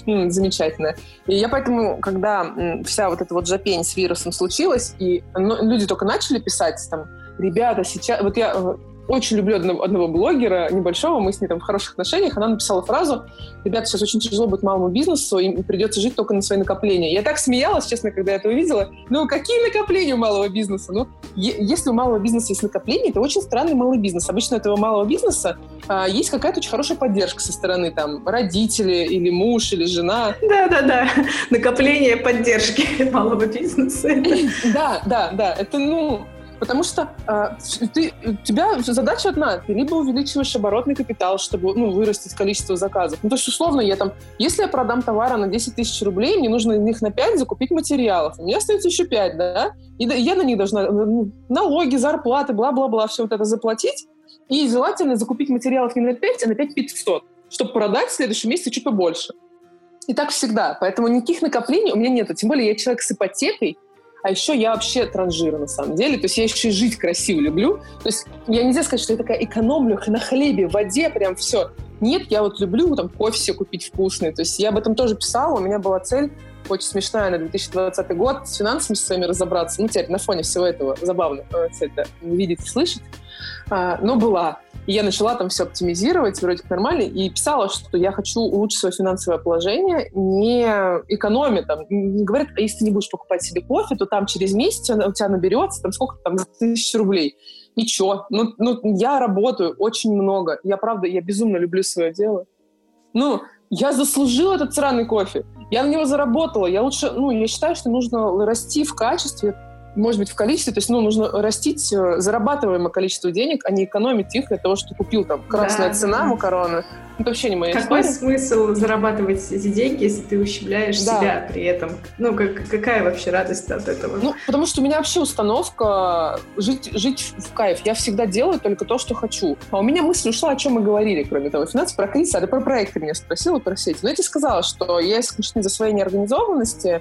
М-м, замечательная. И я поэтому, когда м, вся вот эта вот жопень с вирусом случилась, и ну, люди только начали писать там, ребята, сейчас... Вот я э, очень люблю одного, одного блогера небольшого, мы с ней там в хороших отношениях, она написала фразу, ребята, сейчас очень тяжело быть малому бизнесу, им придется жить только на свои накопления. Я так смеялась, честно, когда я это увидела. Ну, какие накопления у малого бизнеса? Ну, если у малого бизнеса есть накопления, это очень странный малый бизнес. Обычно у этого малого бизнеса а, есть какая-то очень хорошая поддержка со стороны там родители или муж или жена. Да-да-да, накопление поддержки малого бизнеса. Да, да, да, это, ну, Потому что э, ты, у тебя задача одна. Ты либо увеличиваешь оборотный капитал, чтобы ну, вырастить количество заказов. Ну, то есть, условно, я там, если я продам товары на 10 тысяч рублей, мне нужно их на 5 закупить материалов. У меня остается еще 5, да? И я на них должна ну, налоги, зарплаты, бла-бла-бла, все вот это заплатить. И желательно закупить материалов не на 5, а на 5 500, чтобы продать в следующем месяце чуть побольше. И так всегда. Поэтому никаких накоплений у меня нет. Тем более я человек с ипотекой, а еще я вообще транжира, на самом деле. То есть я еще и жить красиво люблю. То есть я нельзя сказать, что я такая экономлю на хлебе, воде, прям все. Нет, я вот люблю там кофе себе купить вкусный. То есть я об этом тоже писала. У меня была цель очень смешная на 2020 год с финансами своими разобраться. Ну, теперь на фоне всего этого забавно это видеть и слышать. А, но была. Я начала там все оптимизировать, вроде как нормально, и писала, что я хочу улучшить свое финансовое положение, не экономя там, говорят, а если ты не будешь покупать себе кофе, то там через месяц у тебя наберется там сколько там тысяч рублей. Ничего. Ну, ну, я работаю очень много. Я, правда, я безумно люблю свое дело. Ну, я заслужила этот сраный кофе. Я на него заработала. Я лучше, ну, я считаю, что нужно расти в качестве, может быть, в количестве, то есть, ну, нужно растить э, зарабатываемое количество денег, а не экономить их для того, что купил там красная да, цена да. макароны. Это вообще не моя Какой история. смысл зарабатывать эти деньги, если ты ущемляешь да. себя при этом? Ну, как, какая вообще радость от этого? Ну, потому что у меня вообще установка жить, жить в кайф. Я всегда делаю только то, что хочу. А у меня мысль ушла, о чем мы говорили, кроме того. Финансы про кризис, а ты про проекты меня спросила, про сеть. Но я тебе сказала, что я исключительно за своей неорганизованности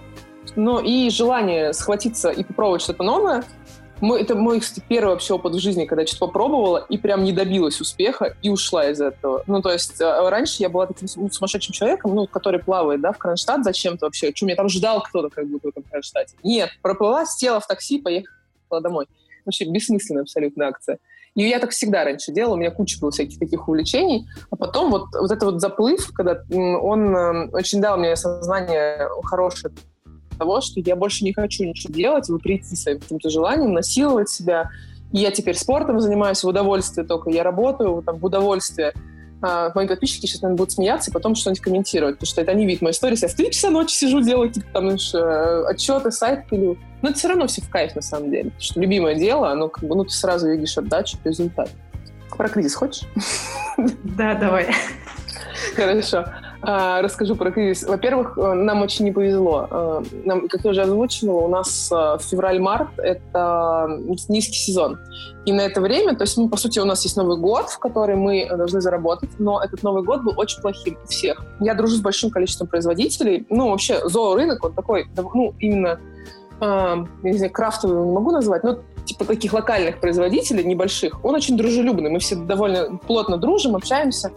но и желание схватиться и попробовать что-то новое. Мой, это мой, кстати, первый вообще опыт в жизни, когда я что-то попробовала и прям не добилась успеха и ушла из этого. Ну, то есть э, раньше я была таким сумасшедшим человеком, ну, который плавает, да, в Кронштадт зачем-то вообще. Что, меня там ждал кто-то как будто в этом Кронштадте? Нет, проплыла, села в такси, поехала домой. Вообще бессмысленная абсолютно акция. И я так всегда раньше делала, у меня куча было всяких таких увлечений. А потом вот, вот это вот заплыв, когда он э, очень дал мне сознание хорошее того, что я больше не хочу ничего делать, выприйти своим каким-то желанием, насиловать себя. И я теперь спортом занимаюсь в удовольствие только, я работаю там, в удовольствие. А, мои подписчики сейчас, наверное, будут смеяться и потом что-нибудь комментировать, потому что это они видят мои истории. Я в 3 часа ночи сижу, делаю какие-то там знаешь, э, отчеты, сайт пилю. Но это все равно все в кайф, на самом деле. Потому что любимое дело, оно как бы, ну, ты сразу видишь отдачу, результат. Про кризис хочешь? Да, давай. Хорошо. А, расскажу про кризис. Во-первых, э, нам очень не повезло. Э, нам, как я уже озвучивала, у нас э, февраль-март — это низкий сезон. И на это время, то есть, ну, по сути, у нас есть Новый год, в который мы должны заработать, но этот Новый год был очень плохим у всех. Я дружу с большим количеством производителей. Ну, вообще, зоорынок, он такой, ну, именно, я не знаю, крафтовый не могу назвать, но типа таких локальных производителей, небольших, он очень дружелюбный. Мы все довольно плотно дружим, общаемся.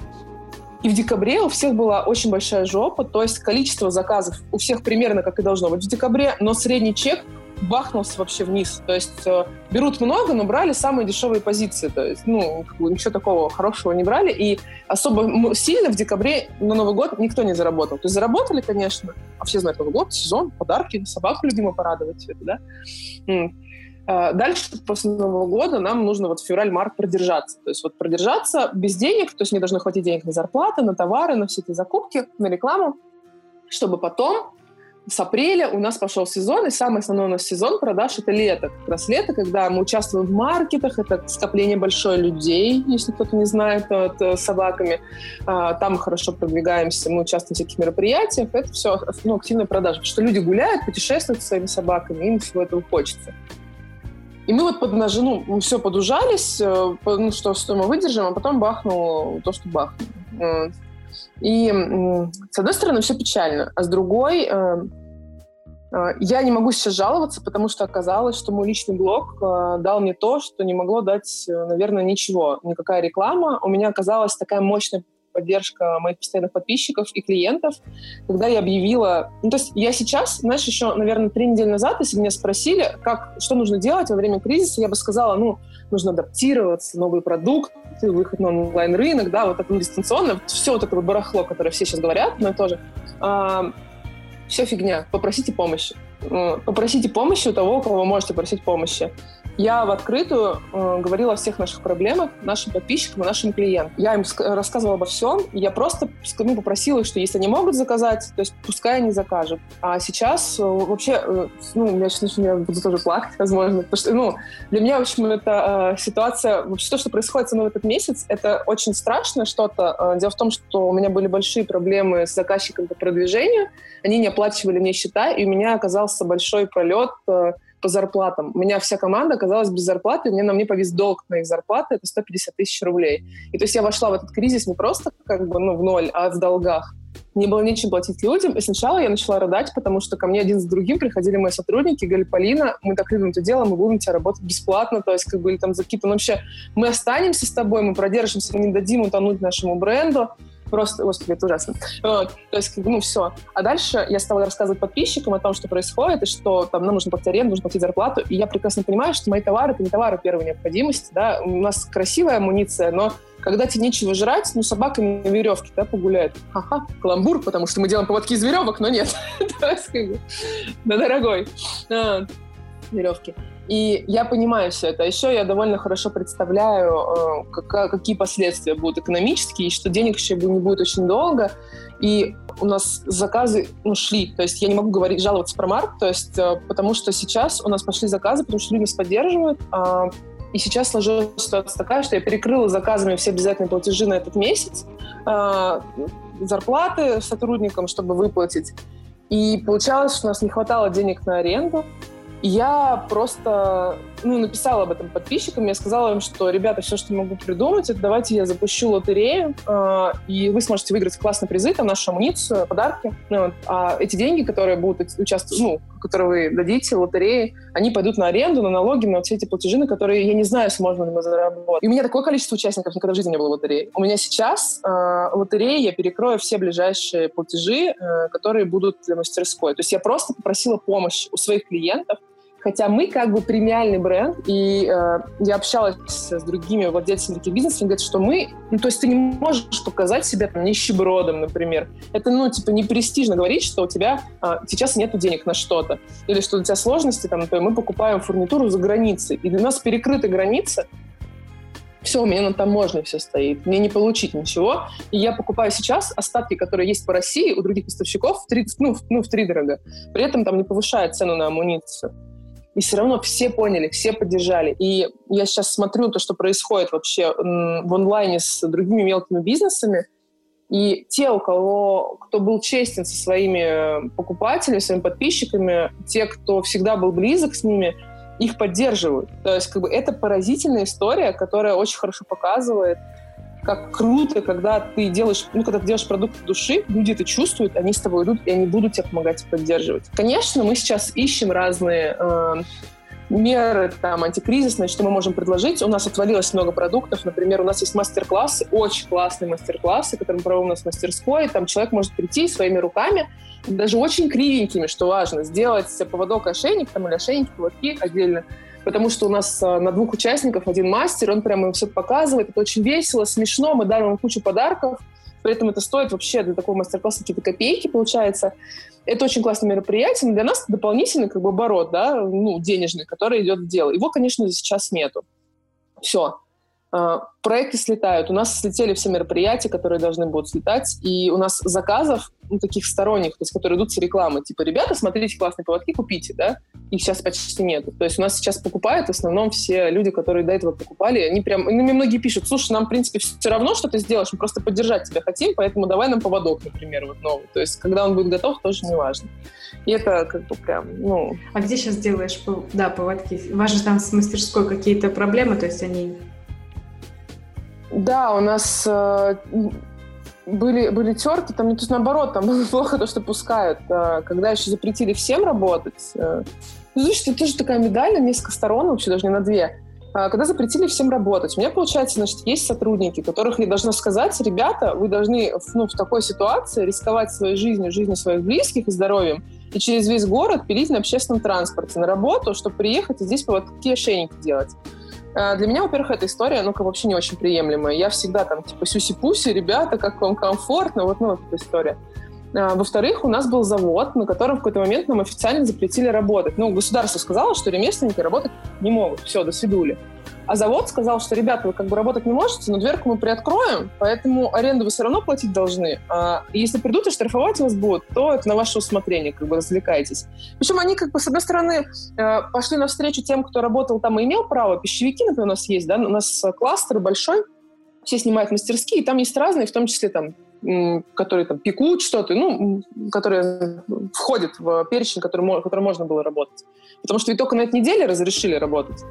И в декабре у всех была очень большая жопа, то есть количество заказов у всех примерно как и должно быть в декабре, но средний чек бахнулся вообще вниз. То есть э, берут много, но брали самые дешевые позиции. То есть, ну, ничего такого хорошего не брали. И особо сильно в декабре на Новый год никто не заработал. То есть заработали, конечно, а все знают Новый год, сезон, подарки, собаку любимо порадовать, это, да. А, дальше, после Нового года, нам нужно вот февраль-март продержаться. То есть вот продержаться без денег, то есть мне должно хватить денег на зарплаты, на товары, на все эти закупки, на рекламу, чтобы потом с апреля у нас пошел сезон, и самый основной у нас сезон продаж — это лето. Как раз лето, когда мы участвуем в маркетах, это скопление большое людей, если кто-то не знает, от, с собаками. А, там мы хорошо продвигаемся, мы участвуем в всяких мероприятиях. Это все ну, активная продажа, потому что люди гуляют, путешествуют со своими собаками, им всего этого хочется. И мы вот под на жену мы все подужались, э, ну, что, что мы выдержим, а потом бахнул то, что бахнул. И с одной стороны, все печально, а с другой, э, э, я не могу сейчас жаловаться, потому что оказалось, что мой личный блог дал мне то, что не могло дать, наверное, ничего. Никакая реклама. У меня оказалась такая мощная поддержка моих постоянных подписчиков и клиентов, когда я объявила... Ну, то есть я сейчас, знаешь, еще, наверное, три недели назад, если меня спросили, как, что нужно делать во время кризиса, я бы сказала, ну, нужно адаптироваться, новый продукт, выход на онлайн-рынок, да, вот ну, дистанционно, все вот это вот барахло, которое все сейчас говорят, но тоже, а, все фигня, попросите помощи. Попросите помощи у того, у кого можете просить помощи. Я в открытую э, говорила о всех наших проблемах нашим подписчикам и нашим клиентам. Я им рассказывала обо всем. Я просто ну, попросила, что если они могут заказать, то есть пускай они закажут. А сейчас э, вообще, э, ну, я сейчас я буду тоже плакать, возможно, потому что, ну, для меня, в общем, эта э, ситуация, вообще то, что происходит со мной в этот месяц, это очень страшно что-то. Э, дело в том, что у меня были большие проблемы с заказчиком по продвижению, они не оплачивали мне счета, и у меня оказался большой пролет э, по зарплатам. У меня вся команда оказалась без зарплаты, мне на мне повис долг на их зарплаты, это 150 тысяч рублей. И то есть я вошла в этот кризис не просто как бы ну, в ноль, а в долгах. Не было нечем платить людям, и сначала я начала рыдать, потому что ко мне один за другим приходили мои сотрудники, говорили, Полина, мы так любим это дело, мы будем тебя работать бесплатно, то есть как бы или там за какие-то, ну вообще, мы останемся с тобой, мы продержимся, мы не дадим утонуть нашему бренду, Просто, господи, это ужасно. Вот. То есть, ну, все. А дальше я стала рассказывать подписчикам о том, что происходит, и что там нам нужно платить аренду, нужно платить зарплату. И я прекрасно понимаю, что мои товары — это не товары первой необходимости, да. У нас красивая амуниция, но когда тебе нечего жрать, ну, собаками на веревке, да, погуляют. Ха-ха, каламбур, потому что мы делаем поводки из веревок, но нет. Да, дорогой. А, веревки. И я понимаю все это. А еще я довольно хорошо представляю, э, как, какие последствия будут экономические, и что денег еще не будет очень долго. И у нас заказы ну, шли. То есть я не могу говорить, жаловаться про март, то есть, э, потому что сейчас у нас пошли заказы, потому что люди нас поддерживают. А, и сейчас сложилась ситуация такая, что я перекрыла заказами все обязательные платежи на этот месяц, а, зарплаты сотрудникам, чтобы выплатить. И получалось, что у нас не хватало денег на аренду, я просто ну, написала об этом подписчикам, я сказала им, что, ребята, все, что могу придумать, это давайте я запущу лотерею, э, и вы сможете выиграть классные призы, там, нашу амуницию, подарки. Ну, вот. А эти деньги, которые будут участвовать, ну, которые вы дадите в лотерее, они пойдут на аренду, на налоги, на все эти платежи, на которые я не знаю, сможем ли мы заработать. И у меня такое количество участников никогда в жизни не было в лотерее. У меня сейчас э, лотерея, я перекрою все ближайшие платежи, э, которые будут для мастерской. То есть я просто попросила помощь у своих клиентов, Хотя мы как бы премиальный бренд, и э, я общалась с другими владельцами таких бизнесов, они говорят, что мы, ну, то есть ты не можешь показать себя там нищебродом, например. Это, ну, типа, не престижно говорить, что у тебя э, сейчас нет денег на что-то, или что у тебя сложности, там, например, мы покупаем фурнитуру за границей, и для нас перекрыта граница, все, у меня на таможне все стоит, мне не получить ничего. И я покупаю сейчас остатки, которые есть по России у других поставщиков в три, ну, в, ну, в три дорого. При этом там не повышает цену на амуницию. И все равно все поняли, все поддержали. И я сейчас смотрю то, что происходит вообще в онлайне с другими мелкими бизнесами, и те, у кого, кто был честен со своими покупателями, своими подписчиками, те, кто всегда был близок с ними, их поддерживают. То есть как бы это поразительная история, которая очень хорошо показывает, как круто, когда ты делаешь, ну, когда ты делаешь продукт души, люди это чувствуют, они с тобой идут, и они будут тебя помогать и поддерживать. Конечно, мы сейчас ищем разные э, меры там, антикризисные, что мы можем предложить. У нас отвалилось много продуктов. Например, у нас есть мастер-классы, очень классные мастер-классы, которые мы проводим у нас в мастерской. Там человек может прийти своими руками, даже очень кривенькими, что важно, сделать поводок-ошейник там, или ошейники-поводки отдельно, потому что у нас а, на двух участников один мастер, он прямо им все показывает, это очень весело, смешно, мы дарим им кучу подарков, при этом это стоит вообще для такого мастер-класса какие-то копейки, получается. Это очень классное мероприятие, но для нас дополнительный как бы оборот, да, ну, денежный, который идет в дело. Его, конечно, сейчас нету. Все. А, проекты слетают. У нас слетели все мероприятия, которые должны будут слетать, и у нас заказов ну, таких сторонних, то есть которые идут с рекламы. Типа, ребята, смотрите классные поводки, купите, да? Их сейчас почти нет. То есть у нас сейчас покупают в основном все люди, которые до этого покупали, они прям, ну, мне многие пишут, слушай, нам, в принципе, все равно, что ты сделаешь, мы просто поддержать тебя хотим, поэтому давай нам поводок, например, вот новый. То есть когда он будет готов, тоже не важно. И это как бы прям, ну... А где сейчас делаешь, да, поводки? У вас же там с мастерской какие-то проблемы, то есть они да, у нас э, были, были терки, там, то есть наоборот, там было плохо то, что пускают. Э, когда еще запретили всем работать, э, ну, слушай, это тоже такая медаль на несколько сторон, вообще даже не на две. Э, когда запретили всем работать, у меня, получается, значит, есть сотрудники, которых я должна сказать, ребята, вы должны ну, в такой ситуации рисковать своей жизнью, жизнью своих близких и здоровьем, и через весь город пилить на общественном транспорте на работу, чтобы приехать и здесь вот такие ошейники делать. Э, для меня, во-первых, эта история, ну, как вообще не очень приемлемая. Я всегда там, типа, сюси-пуси, ребята, как вам комфортно, вот, ну, вот эта история. Э, во-вторых, у нас был завод, на котором в какой-то момент нам официально запретили работать. Ну, государство сказало, что ремесленники работать не могут. Все, до свидули. А завод сказал, что, ребята, вы как бы работать не можете, но дверку мы приоткроем, поэтому аренду вы все равно платить должны. А если придут и штрафовать вас будут, то это на ваше усмотрение, как бы развлекайтесь. Причем они, как бы, с одной стороны, э, пошли навстречу тем, кто работал там и имел право. Пищевики, например, у нас есть, да, у нас кластер большой, все снимают мастерские, и там есть разные, в том числе там которые там пекут что-то, ну, которые входят в перечень, который, который можно было работать. Потому что ведь только на этой неделе разрешили работать.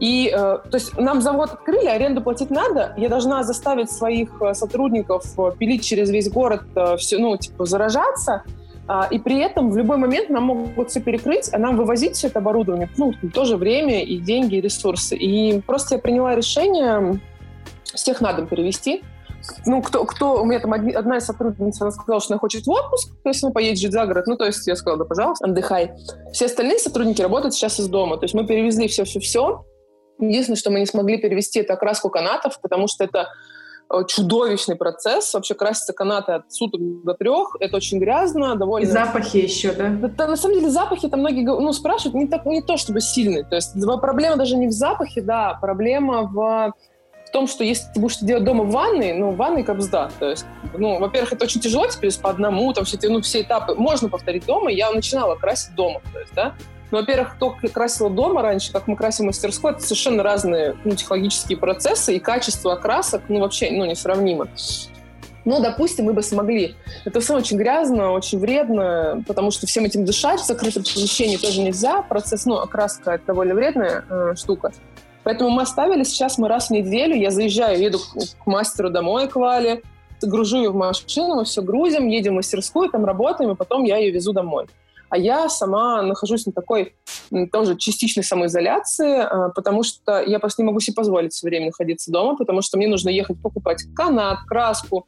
И, э, то есть, нам завод открыли, аренду платить надо. Я должна заставить своих э, сотрудников э, пилить через весь город все, ну, типа, заражаться. А, и при этом в любой момент нам могут все перекрыть, а нам вывозить все это оборудование, ну, тоже время и деньги, и ресурсы. И просто я приняла решение всех на дом перевести. Ну, кто, кто, у меня там одна из сотрудниц, она сказала, что она хочет в отпуск, то есть она поедет жить за город. Ну, то есть я сказала, да, пожалуйста, отдыхай. Все остальные сотрудники работают сейчас из дома. То есть мы перевезли все-все-все, Единственное, что мы не смогли перевести, это окраску канатов, потому что это э, чудовищный процесс. Вообще краситься канаты от суток до трех. Это очень грязно, довольно... И запахи еще, да? Это, на самом деле запахи там многие ну, спрашивают, не, так, не то чтобы сильные. То есть проблема даже не в запахе, да, проблема в в том, что если ты будешь делать дома в ванной, ну, в ванной капсда. То есть, ну, во-первых, это очень тяжело теперь по одному, там все, ну, все этапы можно повторить дома. Я начинала красить дома, то есть, да. Ну, во-первых, то, как я красила дома раньше, как мы красим мастерской, это совершенно разные ну, технологические процессы, и качество окрасок, ну, вообще, ну, несравнимо. Ну, допустим, мы бы смогли. Это все очень грязно, очень вредно, потому что всем этим дышать в закрытом помещении тоже нельзя. Процесс, ну, окраска — это довольно вредная э, штука. Поэтому мы оставили, сейчас мы раз в неделю, я заезжаю, еду к, мастеру домой, к Вале, гружу ее в машину, мы все грузим, едем в мастерскую, там работаем, и потом я ее везу домой а я сама нахожусь на такой тоже частичной самоизоляции, а, потому что я просто не могу себе позволить все время находиться дома, потому что мне нужно ехать покупать канат, краску,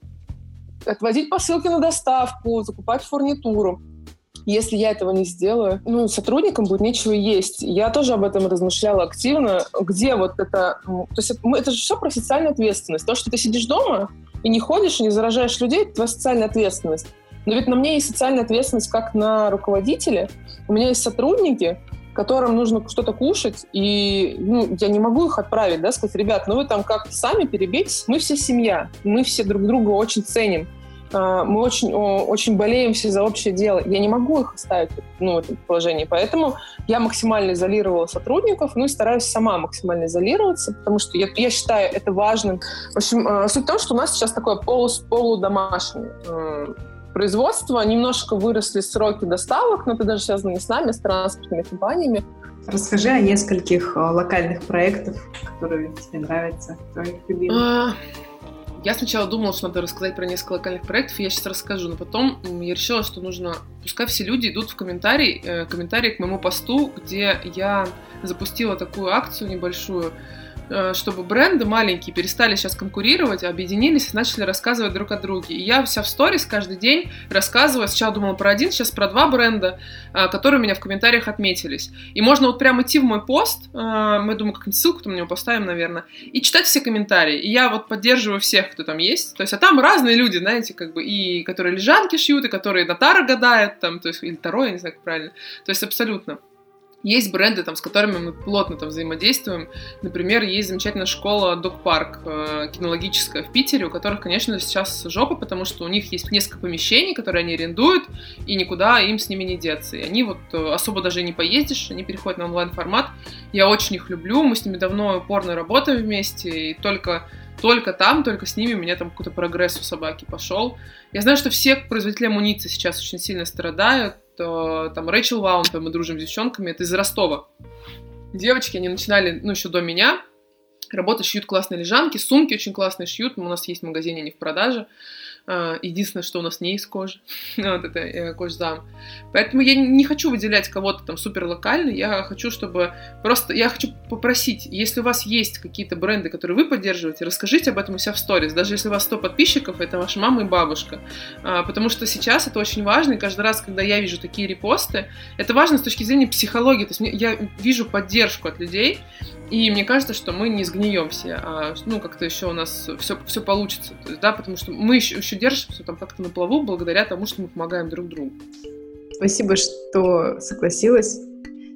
отвозить посылки на доставку, закупать фурнитуру. Если я этого не сделаю, ну, сотрудникам будет нечего есть. Я тоже об этом размышляла активно. Где вот это... То есть это, это же все про социальную ответственность. То, что ты сидишь дома и не ходишь, не заражаешь людей, это твоя социальная ответственность. Но ведь на мне есть социальная ответственность как на руководителя. У меня есть сотрудники, которым нужно что-то кушать, и ну, я не могу их отправить, да, сказать, ребят, ну вы там как-то сами перебейтесь, мы все семья, мы все друг друга очень ценим, мы очень, очень болеем все за общее дело. Я не могу их оставить ну, в этом положении, поэтому я максимально изолировала сотрудников, ну и стараюсь сама максимально изолироваться, потому что я, я считаю это важным. В общем, а, суть в том, что у нас сейчас такое полу, полудомашнее производства. Немножко выросли сроки доставок, но это даже связано не с нами, а с транспортными компаниями. Расскажи о нескольких э, локальных проектах, которые тебе нравятся, твоих любимых. Я сначала думала, что надо рассказать про несколько локальных проектов, я сейчас расскажу, но потом я решила, что нужно, пускай все люди идут в комментарий, э, комментарии к моему посту, где я запустила такую акцию небольшую, чтобы бренды маленькие перестали сейчас конкурировать, объединились и начали рассказывать друг о друге. И я вся в сторис каждый день рассказываю, сначала думала про один, сейчас про два бренда, э, которые у меня в комментариях отметились. И можно вот прям идти в мой пост, э, мы, думаю, как-нибудь ссылку там на него поставим, наверное, и читать все комментарии. И я вот поддерживаю всех, кто там есть. То есть, а там разные люди, знаете, как бы, и которые лежанки шьют, и которые на таро гадают, там, то есть, или таро, я не знаю, как правильно. То есть, абсолютно. Есть бренды, там, с которыми мы плотно там взаимодействуем. Например, есть замечательная школа Dog Park э, кинологическая в Питере, у которых, конечно, сейчас жопа, потому что у них есть несколько помещений, которые они арендуют, и никуда им с ними не деться. И они вот э, особо даже не поездишь, они переходят на онлайн-формат. Я очень их люблю, мы с ними давно упорно работаем вместе, и только только там, только с ними у меня там какой-то прогресс у собаки пошел. Я знаю, что все производители амуниции сейчас очень сильно страдают, там Рэйчел Ваун, мы дружим с девчонками, это из Ростова. Девочки, они начинали, ну, еще до меня, работать, шьют классные лежанки, сумки очень классные шьют, у нас есть в магазине, они в продаже. А, единственное, что у нас не из кожи. вот это э, кожзам. Поэтому я не хочу выделять кого-то там супер локально. Я хочу, чтобы просто... Я хочу попросить, если у вас есть какие-то бренды, которые вы поддерживаете, расскажите об этом у себя в сторис. Даже если у вас 100 подписчиков, это ваша мама и бабушка. А, потому что сейчас это очень важно. И каждый раз, когда я вижу такие репосты, это важно с точки зрения психологии. То есть я вижу поддержку от людей. И мне кажется, что мы не сгнием все, а ну как-то еще у нас все, все получится. Есть, да, потому что мы еще, еще держимся там как-то на плаву благодаря тому, что мы помогаем друг другу. Спасибо, что согласилась.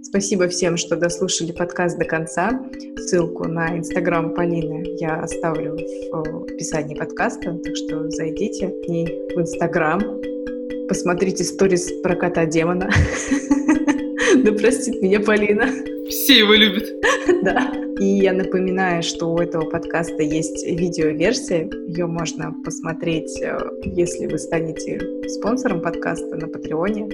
Спасибо всем, что дослушали подкаст до конца. Ссылку на инстаграм Полины я оставлю в описании подкаста, так что зайдите к ней в инстаграм, посмотрите сторис про кота демона. Да простит меня Полина. Все его любят. Да. И я напоминаю, что у этого подкаста есть видеоверсия. Ее можно посмотреть, э, если вы станете спонсором подкаста на Патреоне.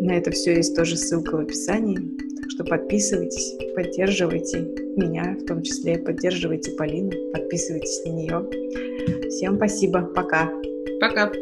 На это все есть тоже ссылка в описании. Так что подписывайтесь, поддерживайте меня, в том числе поддерживайте Полину, подписывайтесь на нее. Всем спасибо, пока. Пока.